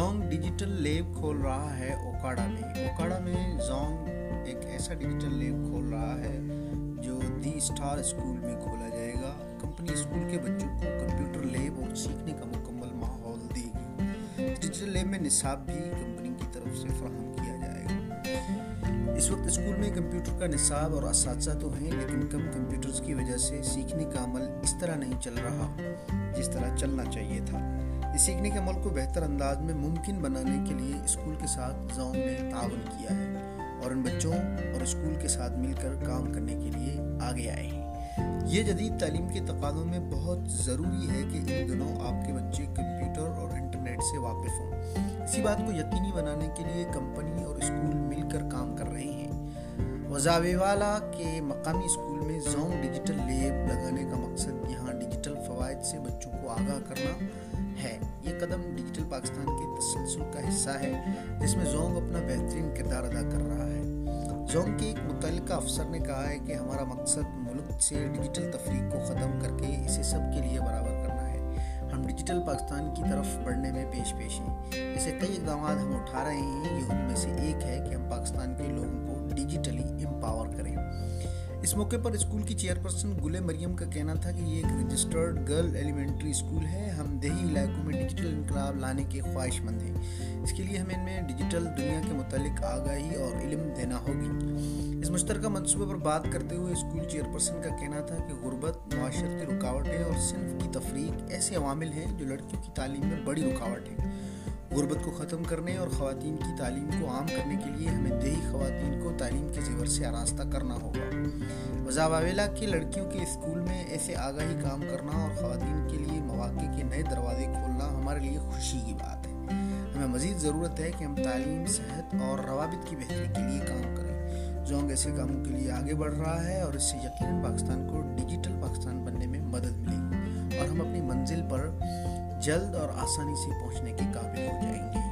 Zong digital lab کھول رہا ہے اوکاڑا میں۔ اوکاڑا میں زونگ ایک ایسا ڈیجیٹل لیب کھول رہا ہے جو دی اسٹار اسکول میں کھولا جائے گا۔ کمپنی اسکول کے بچوں کو کمپیوٹر لیب اور سیکھنے کا مکمل ماحول دے گی۔ ڈیجیٹل لیب میں نصاب بھی کمپنی کی طرف سے فراہم کیا جائے گا۔ اس وقت اسکول میں کمپیوٹر کا نصاب اور اساتذہ تو ہیں، لیکن کم کمپیوٹرز کی وجہ سے سیکھنے کا عمل اس طرح نہیں چل رہا جس طرح چلنا چاہیے تھا۔ اس سیکھنے کے عمل کو بہتر انداز میں ممکن بنانے کے لیے اسکول کے ساتھ زون نے تعاون کیا ہے اور ان بچوں اور اسکول کے ساتھ مل کر کام کرنے کے لیے آگے آئے ہیں۔ یہ جدید تعلیم کے تقاضوں میں بہت ضروری ہے کہ ان دنوں آپ کے بچے کمپیوٹر اور انٹرنیٹ سے واقف ہوں۔ اسی بات کو یقینی بنانے کے لیے کمپنی اور اسکول مل کر کام کر رہے ہیں۔ وزاوی والا کے مقامی اسکول میں زونگ ڈیجیٹل لیب لگانے کا مقصد یہاں ڈیجیٹل فوائد سے بچوں کو آگاہ کرنا پاکستان کے تسلسل کا حصہ ہے، جس میں زونگ اپنا بہترین کردار ادا کر رہا ہے۔ زونگ کے ایک متعلقہ افسر نے کہا ہے کہ ہمارا مقصد ملک سے ڈیجیٹل تفریق کو ختم کر کے اسے سب کے لیے برابر کرنا ہے۔ ہم ڈیجیٹل پاکستان کی طرف بڑھنے میں پیش پیش ہیں۔ ایسے کئی اقدامات ہم اٹھا رہے ہیں، یہ ان میں سے ایک ہے کہ ہم پاکستان کے لوگوں کو ڈیجیٹلی امپاور کریں۔ اس موقع پر اسکول کی چیئرپرسن گلے مریم کا کہنا تھا کہ یہ ایک رجسٹرڈ گرل ایلیمنٹری اسکول ہے۔ ہم دیہی علاقوں میں ڈیجیٹل انقلاب لانے کے خواہش مند ہیں۔ اس کے لیے ہمیں ان میں ڈیجیٹل دنیا کے متعلق آگاہی اور علم دینا ہوگی۔ اس مشترکہ منصوبے پر بات کرتے ہوئے اسکول چیئرپرسن کا کہنا تھا کہ غربت معاشرتی رکاوٹیں اور صنف کی تفریق ایسے عوامل ہیں جو لڑکیوں کی تعلیم میں بڑی رکاوٹ ہیں۔ غربت کو ختم کرنے اور خواتین کی تعلیم کو عام کرنے کے لیے ہمیں دیہی تعلیم کے زیور سے آراستہ کرنا ہوگا۔ وزاواویلا کی لڑکیوں کے اسکول میں ایسے آگاہی کام کرنا اور خواتین کے لیے مواقع کے نئے دروازے کھولنا ہمارے لیے خوشی کی بات ہے۔ ہمیں مزید ضرورت ہے کہ ہم تعلیم، صحت اور روابط کی بہتری کے لیے کام کریں۔ زونگ ایسے کاموں کے لیے آگے بڑھ رہا ہے اور اس سے یقیناً پاکستان کو ڈیجیٹل پاکستان بننے میں مدد ملے گی اور ہم اپنی منزل پر جلد اور آسانی سے پہنچنے کے قابل ہو جائیں گے۔